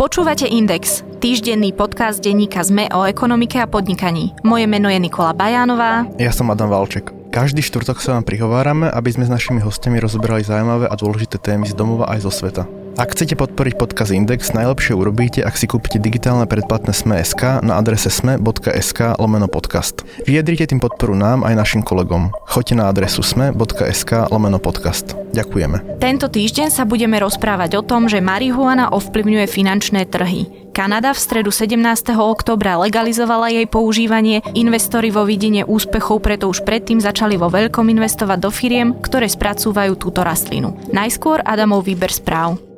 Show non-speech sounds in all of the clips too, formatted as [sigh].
Počúvate Index, týždenný podcast denníka ZME o ekonomike a podnikaní. Moje meno je Nikola Bajánová. Ja som Adam Valček. Každý štvrtok sa vám prihovárame, aby sme s našimi hostiami rozoberali zaujímavé a dôležité témy z domova aj zo sveta. Ak chcete podporiť podcast Index, najlepšie urobíte, ak si kúpite digitálne predplatné Sme.sk na adrese sme.sk lomeno podcast. Vyjadrite tým podporu nám aj našim kolegom. Choďte na adresu sme.sk lomeno podcast. Ďakujeme. Tento týždeň sa budeme rozprávať o tom, že marihuana ovplyvňuje finančné trhy. Kanada v stredu 17. oktobra legalizovala jej používanie. Investori vo vidine úspechov preto už predtým začali vo veľkom investovať do firiem, ktoré spracúvajú túto rastlinu. Najskôr Adamov výber správ.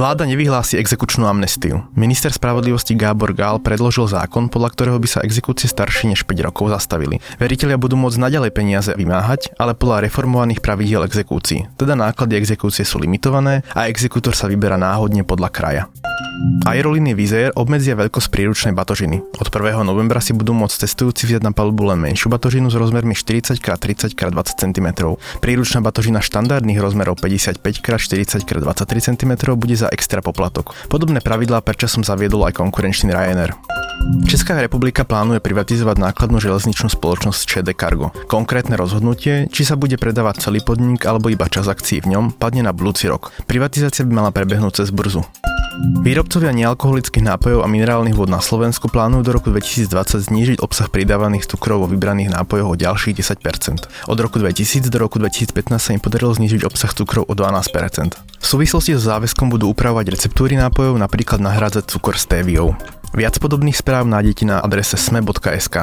Vláda nevyhlási exekučnú amnestiu. Minister spravodlivosti Gábor Gál predložil zákon, podľa ktorého by sa exekúcie staršie než 5 rokov zastavili. Veriteľia budú môcť naďalej peniaze vymáhať, ale podľa reformovaných pravidiel exekúcií. Teda náklady exekúcie sú limitované a exekútor sa vyberá náhodne podľa kraja. Aerolíny Vizer obmedzia veľkosť príručnej batožiny. Od 1. novembra si budú môcť cestujúci vziať na palubu len menšiu batožinu s rozmermi 40x30x20 cm. Príručná batožina štandardných rozmerov 55x40x23 cm bude za extra poplatok. Podobné pravidlá perčasom zaviedol aj konkurenčný Ryanair. Česká republika plánuje privatizovať nákladnú železničnú spoločnosť ČD Cargo. Konkrétne rozhodnutie, či sa bude predávať celý podnik alebo iba čas akcií v ňom, padne na budúci rok. Privatizácia by mala prebehnúť cez burzu. Výrobcovia nealkoholických nápojov a minerálnych vod na Slovensku plánujú do roku 2020 znížiť obsah pridávaných cukrov vo vybraných nápojoch o ďalších 10%. Od roku 2000 do roku 2015 sa im podarilo znížiť obsah cukrov o 12%. V súvislosti so záväzkom budú upravovať receptúry nápojov, napríklad nahrádzať cukor stéviou. Viac podobných správ nájdete na adrese sme.sk.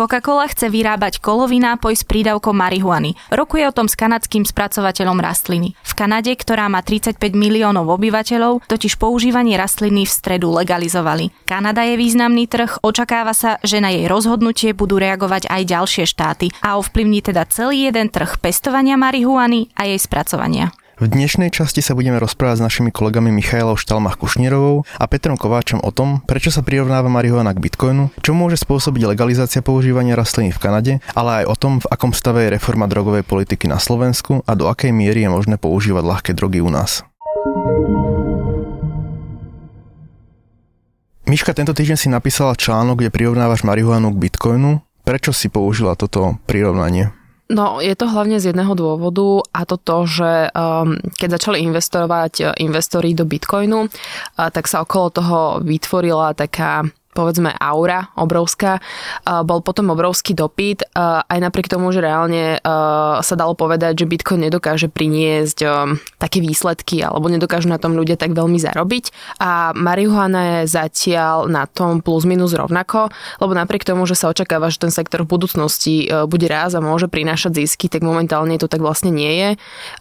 Coca-Cola chce vyrábať kolový nápoj s prídavkom marihuany. Rokuje o tom s kanadským spracovateľom rastliny. V Kanade, ktorá má 35 miliónov obyvateľov, totiž používanie rastliny v stredu legalizovali. Kanada je významný trh, očakáva sa, že na jej rozhodnutie budú reagovať aj ďalšie štáty a ovplyvní teda celý jeden trh pestovania marihuany a jej spracovania. V dnešnej časti sa budeme rozprávať s našimi kolegami Michailou Štalmach Kušnierovou a Petrom Kováčom o tom, prečo sa prirovnáva marihuana k bitcoinu, čo môže spôsobiť legalizácia používania rastlín v Kanade, ale aj o tom, v akom stave je reforma drogovej politiky na Slovensku a do akej miery je možné používať ľahké drogy u nás. Miška, tento týždeň si napísala článok, kde prirovnávaš marihuanu k bitcoinu. Prečo si použila toto prirovnanie? No, je to hlavne z jedného dôvodu a to to, že um, keď začali investovať uh, investori do Bitcoinu, uh, tak sa okolo toho vytvorila taká povedzme aura obrovská, bol potom obrovský dopyt, aj napriek tomu, že reálne sa dalo povedať, že Bitcoin nedokáže priniesť také výsledky alebo nedokážu na tom ľudia tak veľmi zarobiť a marihuana je zatiaľ na tom plus minus rovnako, lebo napriek tomu, že sa očakáva, že ten sektor v budúcnosti bude raz a môže prinášať zisky, tak momentálne to tak vlastne nie je.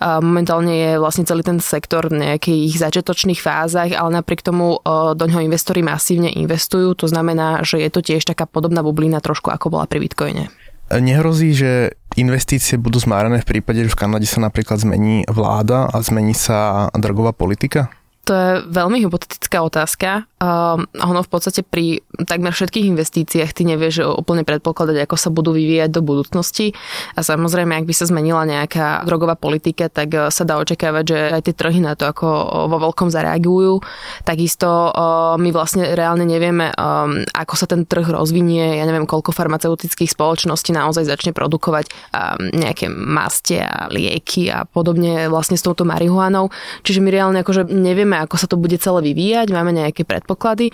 Momentálne je vlastne celý ten sektor v nejakých začiatočných fázach, ale napriek tomu do ňoho investori masívne investujú, to znamená, že je to tiež taká podobná bublina trošku ako bola pri Bitcoine. Nehrozí, že investície budú zmárané v prípade, že v Kanade sa napríklad zmení vláda a zmení sa drogová politika? To je veľmi hypotetická otázka. Um, ono v podstate pri takmer všetkých investíciách ty nevieš úplne predpokladať, ako sa budú vyvíjať do budúcnosti. A samozrejme, ak by sa zmenila nejaká drogová politika, tak uh, sa dá očakávať, že aj tie trhy na to ako uh, vo veľkom zareagujú. Takisto uh, my vlastne reálne nevieme, um, ako sa ten trh rozvinie. Ja neviem, koľko farmaceutických spoločností naozaj začne produkovať um, nejaké maste a lieky a podobne vlastne s touto marihuanou. Čiže my reálne akože nevieme, ako sa to bude celé vyvíjať. Máme nejaké predpoklady.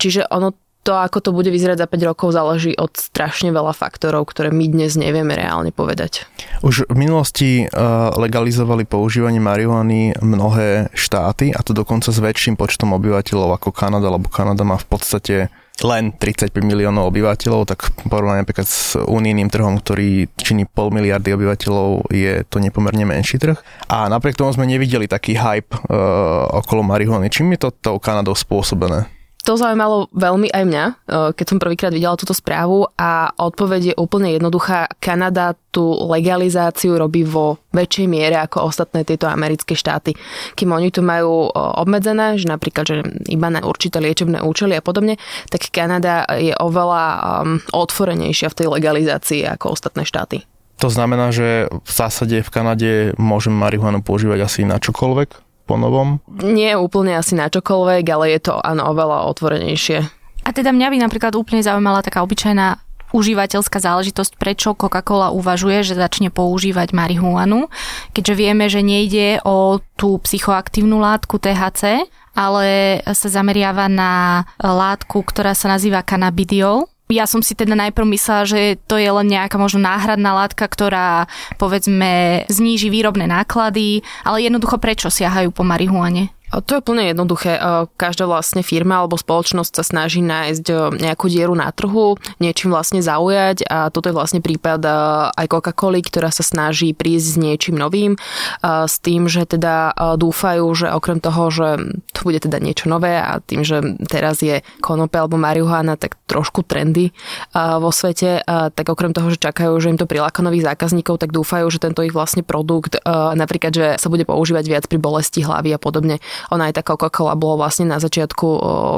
Čiže ono to, ako to bude vyzerať za 5 rokov, záleží od strašne veľa faktorov, ktoré my dnes nevieme reálne povedať. Už v minulosti uh, legalizovali používanie marihuany mnohé štáty, a to dokonca s väčším počtom obyvateľov ako Kanada, lebo Kanada má v podstate len 35 miliónov obyvateľov, tak porovnaní napríklad s unijným trhom, ktorý činí pol miliardy obyvateľov, je to nepomerne menší trh. A napriek tomu sme nevideli taký hype uh, okolo marihuany. Čím je to tou Kanadou spôsobené? To zaujímalo veľmi aj mňa, eh, keď som prvýkrát videla túto správu a odpoveď je úplne jednoduchá. Kanada tú legalizáciu robí vo väčšej miere ako ostatné tieto americké štáty. Kým oni tu majú eh, obmedzené, že napríklad že iba na určité liečebné účely a podobne, tak Kanada je oveľa otvorenejšia v tej legalizácii ako ostatné štáty. To znamená, že v zásade v Kanade môžem marihuanu používať asi na čokoľvek po novom? Nie úplne asi na čokoľvek, ale je to áno oveľa otvorenejšie. A teda mňa by napríklad úplne zaujímala taká obyčajná užívateľská záležitosť, prečo Coca-Cola uvažuje, že začne používať marihuanu, keďže vieme, že nejde o tú psychoaktívnu látku THC, ale sa zameriava na látku, ktorá sa nazýva cannabidiol, ja som si teda najprv myslela, že to je len nejaká možno náhradná látka, ktorá povedzme zníži výrobné náklady, ale jednoducho prečo siahajú po marihuane? To je plne jednoduché. Každá vlastne firma alebo spoločnosť sa snaží nájsť nejakú dieru na trhu, niečím vlastne zaujať a toto je vlastne prípad aj Coca-Coly, ktorá sa snaží prísť s niečím novým s tým, že teda dúfajú, že okrem toho, že to bude teda niečo nové a tým, že teraz je konope alebo marihuana tak trošku trendy vo svete, tak okrem toho, že čakajú, že im to priláka nových zákazníkov, tak dúfajú, že tento ich vlastne produkt napríklad, že sa bude používať viac pri bolesti hlavy a podobne ona aj tá Coca-Cola bola vlastne na začiatku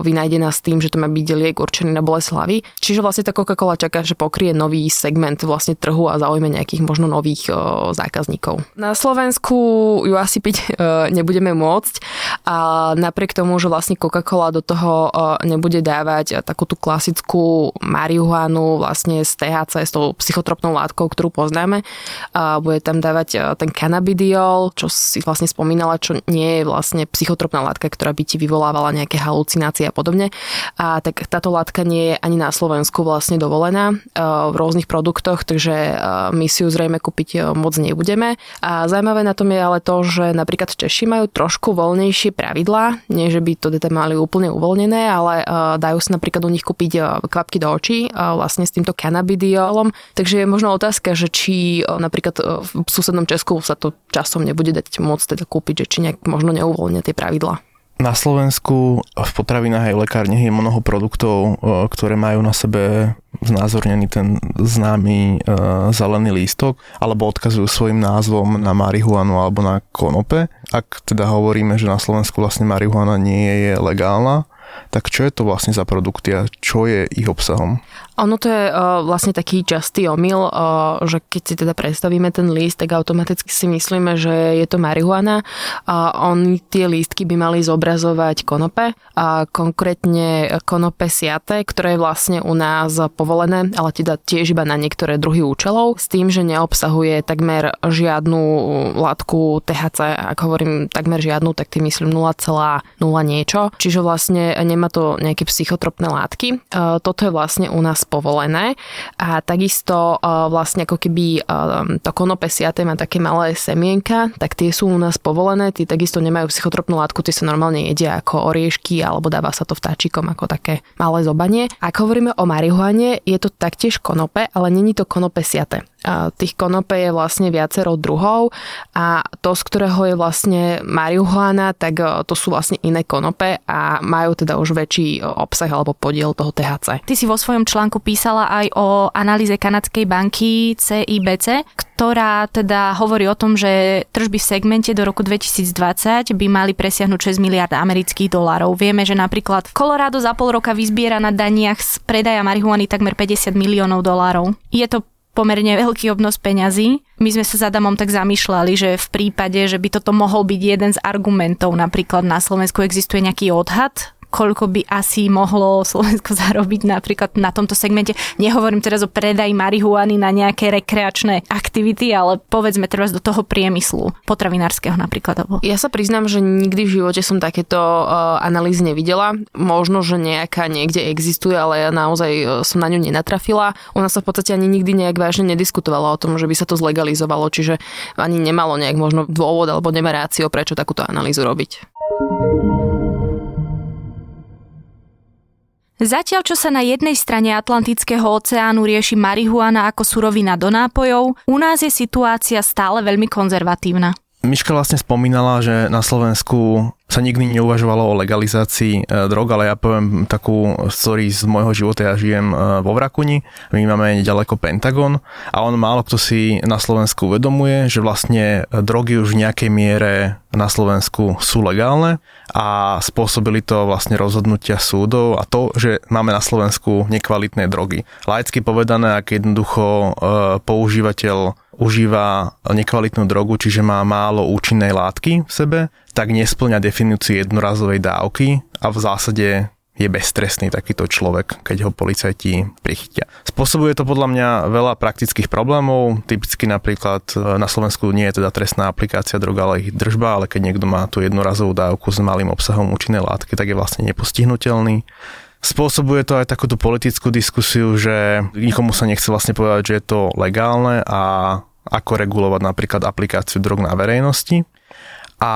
vynajdená s tým, že to má byť liek určený na bolesť hlavy. Čiže vlastne tá Coca-Cola čaká, že pokrie nový segment vlastne trhu a zaujme nejakých možno nových zákazníkov. Na Slovensku ju asi piť nebudeme môcť a napriek tomu, že vlastne Coca-Cola do toho nebude dávať takú tú klasickú marihuanu vlastne z THC, s tou psychotropnou látkou, ktorú poznáme, a bude tam dávať ten cannabidiol, čo si vlastne spomínala, čo nie je vlastne psychotropná psychotropná látka, ktorá by ti vyvolávala nejaké halucinácie a podobne. A tak táto látka nie je ani na Slovensku vlastne dovolená e, v rôznych produktoch, takže e, my si ju zrejme kúpiť e, moc nebudeme. A zaujímavé na tom je ale to, že napríklad Češi majú trošku voľnejšie pravidlá, nie že by to teda mali úplne uvoľnené, ale dajú sa napríklad u nich kúpiť kvapky do očí vlastne s týmto cannabidiolom. Takže je možno otázka, že či napríklad v susednom Česku sa to časom nebude dať môcť teda kúpiť, že či nejak možno neuvoľnia tie pravidla. Na Slovensku v potravinách aj v lekárniach je mnoho produktov, e, ktoré majú na sebe znázornený ten známy e, zelený lístok, alebo odkazujú svojim názvom na marihuanu alebo na konope. Ak teda hovoríme, že na Slovensku vlastne marihuana nie je legálna, tak čo je to vlastne za produkty a čo je ich obsahom? Ono to je uh, vlastne taký častý omyl, uh, že keď si teda predstavíme ten list, tak automaticky si myslíme, že je to marihuana. A on tie lístky by mali zobrazovať konope, a konkrétne konope siate, ktoré je vlastne u nás povolené, ale teda tiež iba na niektoré druhy účelov, s tým, že neobsahuje takmer žiadnu látku THC. Ak hovorím takmer žiadnu, tak tým myslím 0,0 niečo. Čiže vlastne nemá to nejaké psychotropné látky. Uh, toto je vlastne u nás povolené a takisto vlastne ako keby to konope siate má také malé semienka, tak tie sú u nás povolené, tie takisto nemajú psychotropnú látku, tie sa normálne jedia ako oriešky alebo dáva sa to vtáčikom ako také malé zobanie. Ak hovoríme o marihuane, je to taktiež konope, ale není to konope siate tých konope je vlastne viacero druhov a to, z ktorého je vlastne marihuana, tak e, to sú vlastne iné konope a majú teda už väčší e, obsah alebo podiel toho THC. Ty si vo svojom článku písala aj o analýze kanadskej banky CIBC, ktorá teda hovorí o tom, že tržby v segmente do roku 2020 by mali presiahnuť 6 miliard amerických dolárov. Vieme, že napríklad Colorado za pol roka vyzbiera na daniach z predaja marihuany takmer 50 miliónov dolárov. Je to pomerne veľký obnos peňazí. My sme sa s Adamom tak zamýšľali, že v prípade, že by toto mohol byť jeden z argumentov, napríklad na Slovensku existuje nejaký odhad koľko by asi mohlo Slovensko [laughs] zarobiť napríklad na tomto segmente. Nehovorím teraz o predaji marihuany na nejaké rekreačné aktivity, ale povedzme teraz do toho priemyslu potravinárskeho napríklad. Ja sa priznám, že nikdy v živote som takéto uh, analýzy nevidela. Možno, že nejaká niekde existuje, ale ja naozaj uh, som na ňu nenatrafila. Nás sa v podstate ani nikdy nejak vážne nediskutovalo o tom, že by sa to zlegalizovalo, čiže ani nemalo nejak možno dôvod alebo nemá rácio, prečo takúto analýzu robiť. Zatiaľ, čo sa na jednej strane Atlantického oceánu rieši marihuana ako surovina do nápojov, u nás je situácia stále veľmi konzervatívna. Miška vlastne spomínala, že na Slovensku sa nikdy neuvažovalo o legalizácii e, drog, ale ja poviem takú story z môjho života. Ja žijem e, vo Vrakuni, my máme ďaleko Pentagon a on málo kto si na Slovensku uvedomuje, že vlastne drogy už v nejakej miere na Slovensku sú legálne a spôsobili to vlastne rozhodnutia súdov a to, že máme na Slovensku nekvalitné drogy. Laicky povedané, ak jednoducho e, používateľ užíva nekvalitnú drogu, čiže má málo účinnej látky v sebe, tak nesplňa definíciu jednorazovej dávky a v zásade je beztrestný takýto človek, keď ho policajti prichytia. Spôsobuje to podľa mňa veľa praktických problémov. Typicky napríklad e, na Slovensku nie je teda trestná aplikácia droga, ale ich držba, ale keď niekto má tú jednorazovú dávku s malým obsahom účinnej látky, tak je vlastne nepostihnutelný. Spôsobuje to aj takúto politickú diskusiu, že nikomu sa nechce vlastne povedať, že je to legálne a ako regulovať napríklad aplikáciu drog na verejnosti. A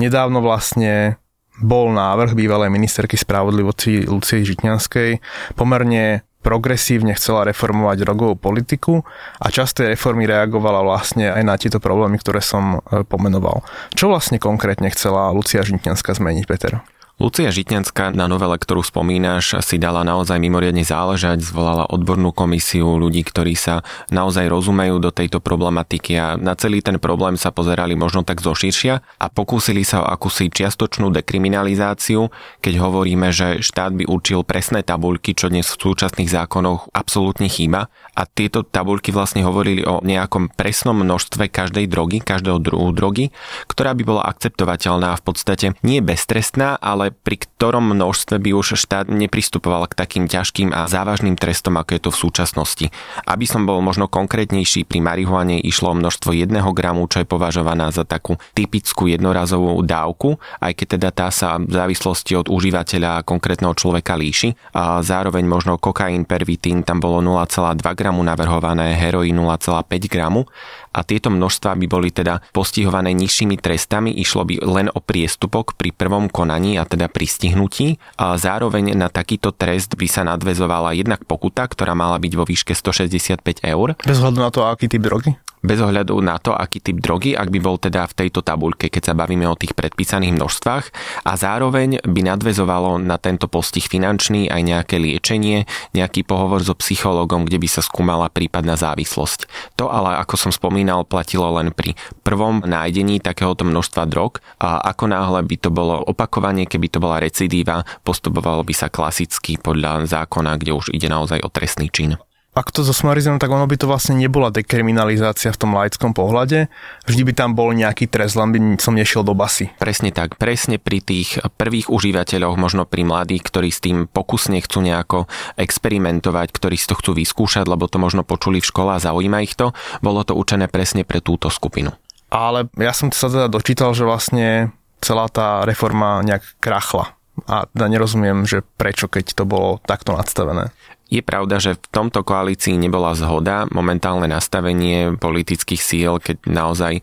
nedávno vlastne bol návrh bývalej ministerky spravodlivosti Lucie Žitňanskej pomerne progresívne chcela reformovať drogovú politiku a časť tej reformy reagovala vlastne aj na tieto problémy, ktoré som e, pomenoval. Čo vlastne konkrétne chcela Lucia Žitňanská zmeniť, Peter? Lucia Žitňanská na novele, ktorú spomínaš, si dala naozaj mimoriadne záležať, zvolala odbornú komisiu ľudí, ktorí sa naozaj rozumejú do tejto problematiky a na celý ten problém sa pozerali možno tak zoširšia a pokúsili sa o akúsi čiastočnú dekriminalizáciu, keď hovoríme, že štát by určil presné tabuľky, čo dnes v súčasných zákonoch absolútne chýba a tieto tabuľky vlastne hovorili o nejakom presnom množstve každej drogy, každého druhu drogy, ktorá by bola akceptovateľná v podstate nie beztrestná, ale pri ktorom množstve by už štát nepristupoval k takým ťažkým a závažným trestom, ako je to v súčasnosti. Aby som bol možno konkrétnejší, pri marihuane išlo o množstvo 1 gramu, čo je považovaná za takú typickú jednorazovú dávku, aj keď teda tá sa v závislosti od užívateľa a konkrétneho človeka líši. A zároveň možno kokain, pervitín, tam bolo 0,2 gramu navrhované, heroín 0,5 gramu a tieto množstva by boli teda postihované nižšími trestami, išlo by len o priestupok pri prvom konaní a teda pri stihnutí. A zároveň na takýto trest by sa nadvezovala jednak pokuta, ktorá mala byť vo výške 165 eur. Bez hľadu na to, aký typ drogy? Bez ohľadu na to, aký typ drogy, ak by bol teda v tejto tabuľke, keď sa bavíme o tých predpísaných množstvách a zároveň by nadvezovalo na tento postih finančný aj nejaké liečenie, nejaký pohovor so psychologom, kde by sa skúmala prípadná závislosť. To ale, ako som spomínal, platilo len pri prvom nájdení takéhoto množstva drog a ako náhle by to bolo opakovanie, keby to bola recidíva, postupovalo by sa klasicky podľa zákona, kde už ide naozaj o trestný čin ak to zosumarizujem, tak ono by to vlastne nebola dekriminalizácia v tom laickom pohľade. Vždy by tam bol nejaký trest, len by som nešiel do basy. Presne tak. Presne pri tých prvých užívateľoch, možno pri mladých, ktorí s tým pokusne chcú nejako experimentovať, ktorí si to chcú vyskúšať, lebo to možno počuli v škole a zaujíma ich to, bolo to učené presne pre túto skupinu. Ale ja som sa teda dočítal, že vlastne celá tá reforma nejak krachla. A teda nerozumiem, že prečo, keď to bolo takto nadstavené. Je pravda, že v tomto koalícii nebola zhoda. Momentálne nastavenie politických síl, keď naozaj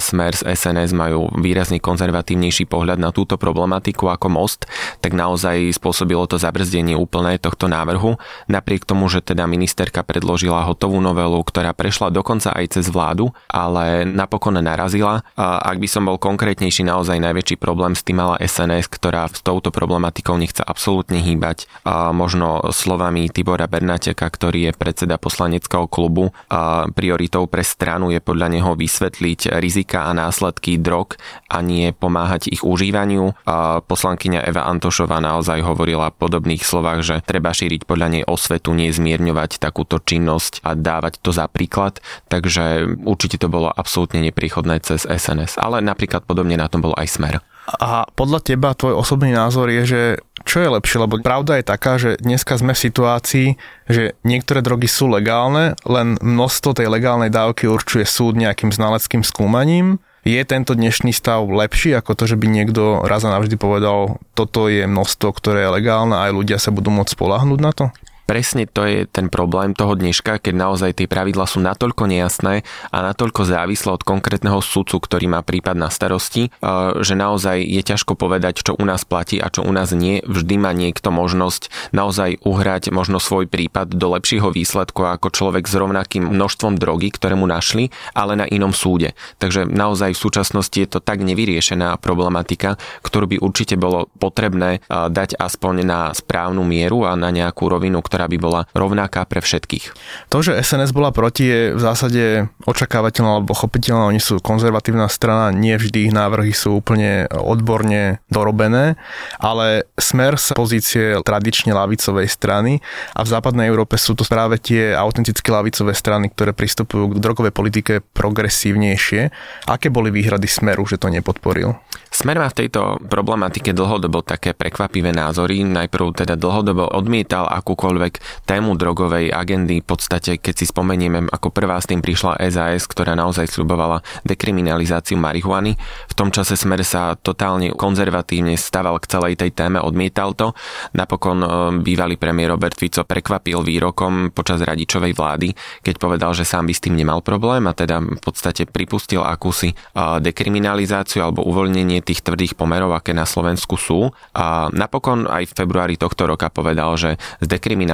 Smer z SNS majú výrazne konzervatívnejší pohľad na túto problematiku ako most, tak naozaj spôsobilo to zabrzdenie úplné tohto návrhu. Napriek tomu, že teda ministerka predložila hotovú novelu, ktorá prešla dokonca aj cez vládu, ale napokon narazila. Ak by som bol konkrétnejší, naozaj najväčší problém s tým mala SNS, ktorá s touto problematikou nechce absolútne hýbať. Možno slovami Tibora Bernateka, ktorý je predseda poslaneckého klubu. A prioritou pre stranu je podľa neho vysvetliť rizika a následky drog a nie pomáhať ich užívaniu. A poslankyňa Eva Antošová naozaj hovorila v podobných slovách, že treba šíriť podľa nej osvetu, nie zmierňovať takúto činnosť a dávať to za príklad. Takže určite to bolo absolútne nepríchodné cez SNS. Ale napríklad podobne na tom bol aj smer. A podľa teba tvoj osobný názor je, že čo je lepšie, lebo pravda je taká, že dneska sme v situácii, že niektoré drogy sú legálne, len množstvo tej legálnej dávky určuje súd nejakým znaleckým skúmaním. Je tento dnešný stav lepší ako to, že by niekto raz a navždy povedal, toto je množstvo, ktoré je legálne a aj ľudia sa budú môcť spolahnúť na to? Presne to je ten problém toho dneška, keď naozaj tie pravidla sú natoľko nejasné a natoľko závislé od konkrétneho sudcu, ktorý má prípad na starosti, eh, že naozaj je ťažko povedať, čo u nás platí a čo u nás nie. Vždy má niekto možnosť naozaj uhrať možno svoj prípad do lepšieho výsledku ako človek s rovnakým množstvom drogy, ktoré mu našli, ale na inom súde. Takže naozaj v súčasnosti je to tak nevyriešená problematika, ktorú by určite bolo potrebné eh, dať aspoň na správnu mieru a na nejakú rovinu, ktorá ktorá by bola rovnaká pre všetkých. To, že SNS bola proti, je v zásade očakávateľné alebo chopiteľné. Oni sú konzervatívna strana, nie vždy ich návrhy sú úplne odborne dorobené, ale smer sa pozície tradične lavicovej strany a v západnej Európe sú to práve tie autentické lavicové strany, ktoré pristupujú k drogovej politike progresívnejšie. Aké boli výhrady smeru, že to nepodporil? Smer má v tejto problematike dlhodobo také prekvapivé názory. Najprv teda dlhodobo odmietal akúkoľvek tému drogovej agendy. V podstate, keď si spomenieme, ako prvá s tým prišla SAS, ktorá naozaj slubovala dekriminalizáciu marihuany. V tom čase Smer sa totálne konzervatívne staval k celej tej téme, odmietal to. Napokon e, bývalý premiér Robert Fico prekvapil výrokom počas radičovej vlády, keď povedal, že sám by s tým nemal problém a teda v podstate pripustil akúsi e, dekriminalizáciu alebo uvoľnenie tých tvrdých pomerov, aké na Slovensku sú. A napokon aj v februári tohto roka povedal, že s dekriminalizáciou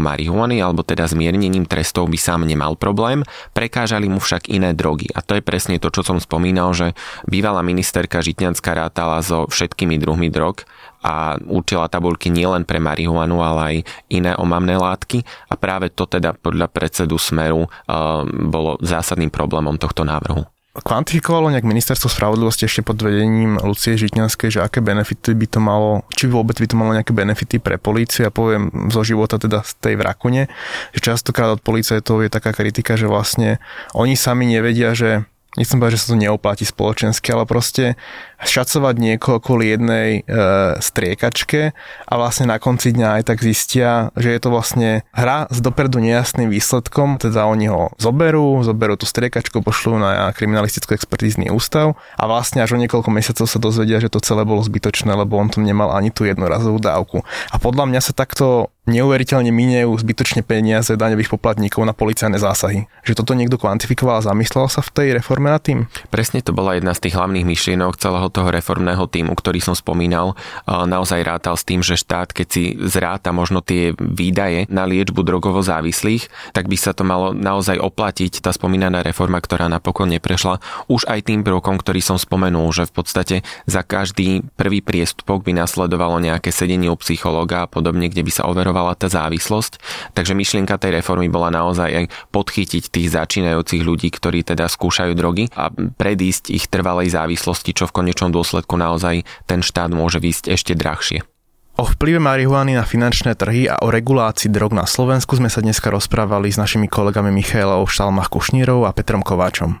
marihuany alebo teda zmiernením trestov by sám nemal problém, prekážali mu však iné drogy. A to je presne to, čo som spomínal, že bývalá ministerka Žitňanská rátala so všetkými druhmi drog a určila tabulky nielen pre marihuanu, ale aj iné omamné látky a práve to teda podľa predsedu Smeru uh, bolo zásadným problémom tohto návrhu. Kvantifikovalo nejak ministerstvo spravodlivosti ešte pod vedením Lucie Žitňanskej, že aké benefity by to malo, či vôbec by to malo nejaké benefity pre políciu, ja poviem zo života teda z tej vrakone, že častokrát od to je taká kritika, že vlastne oni sami nevedia, že nechcem povedať, že sa to neoplatí spoločensky, ale proste šacovať niekoho kvôli jednej e, striekačke a vlastne na konci dňa aj tak zistia, že je to vlastne hra s dopredu nejasným výsledkom, teda oni ho zoberú, zoberú tú striekačku, pošlú na kriminalistický-expertízny ústav a vlastne až o niekoľko mesiacov sa dozvedia, že to celé bolo zbytočné, lebo on tam nemal ani tú jednorazovú dávku. A podľa mňa sa takto neuveriteľne minejú zbytočne peniaze daňových poplatníkov na policajné zásahy. Že toto niekto kvantifikoval a zamyslel sa v tej reforme nad tým? Presne to bola jedna z tých hlavných myšlienok celého toho reformného týmu, ktorý som spomínal, naozaj rátal s tým, že štát, keď si zráta možno tie výdaje na liečbu drogovo závislých, tak by sa to malo naozaj oplatiť, tá spomínaná reforma, ktorá napokon neprešla, už aj tým brokom, ktorý som spomenul, že v podstate za každý prvý priestupok by nasledovalo nejaké sedenie u psychológa a podobne, kde by sa overovala tá závislosť. Takže myšlienka tej reformy bola naozaj aj podchytiť tých začínajúcich ľudí, ktorí teda skúšajú drogy a predísť ich trvalej závislosti, čo v konečnom dôsledku naozaj ten štát môže výsť ešte drahšie. O vplyve marihuany na finančné trhy a o regulácii drog na Slovensku sme sa dneska rozprávali s našimi kolegami Michailou Šalmach Kušnírov a Petrom Kováčom.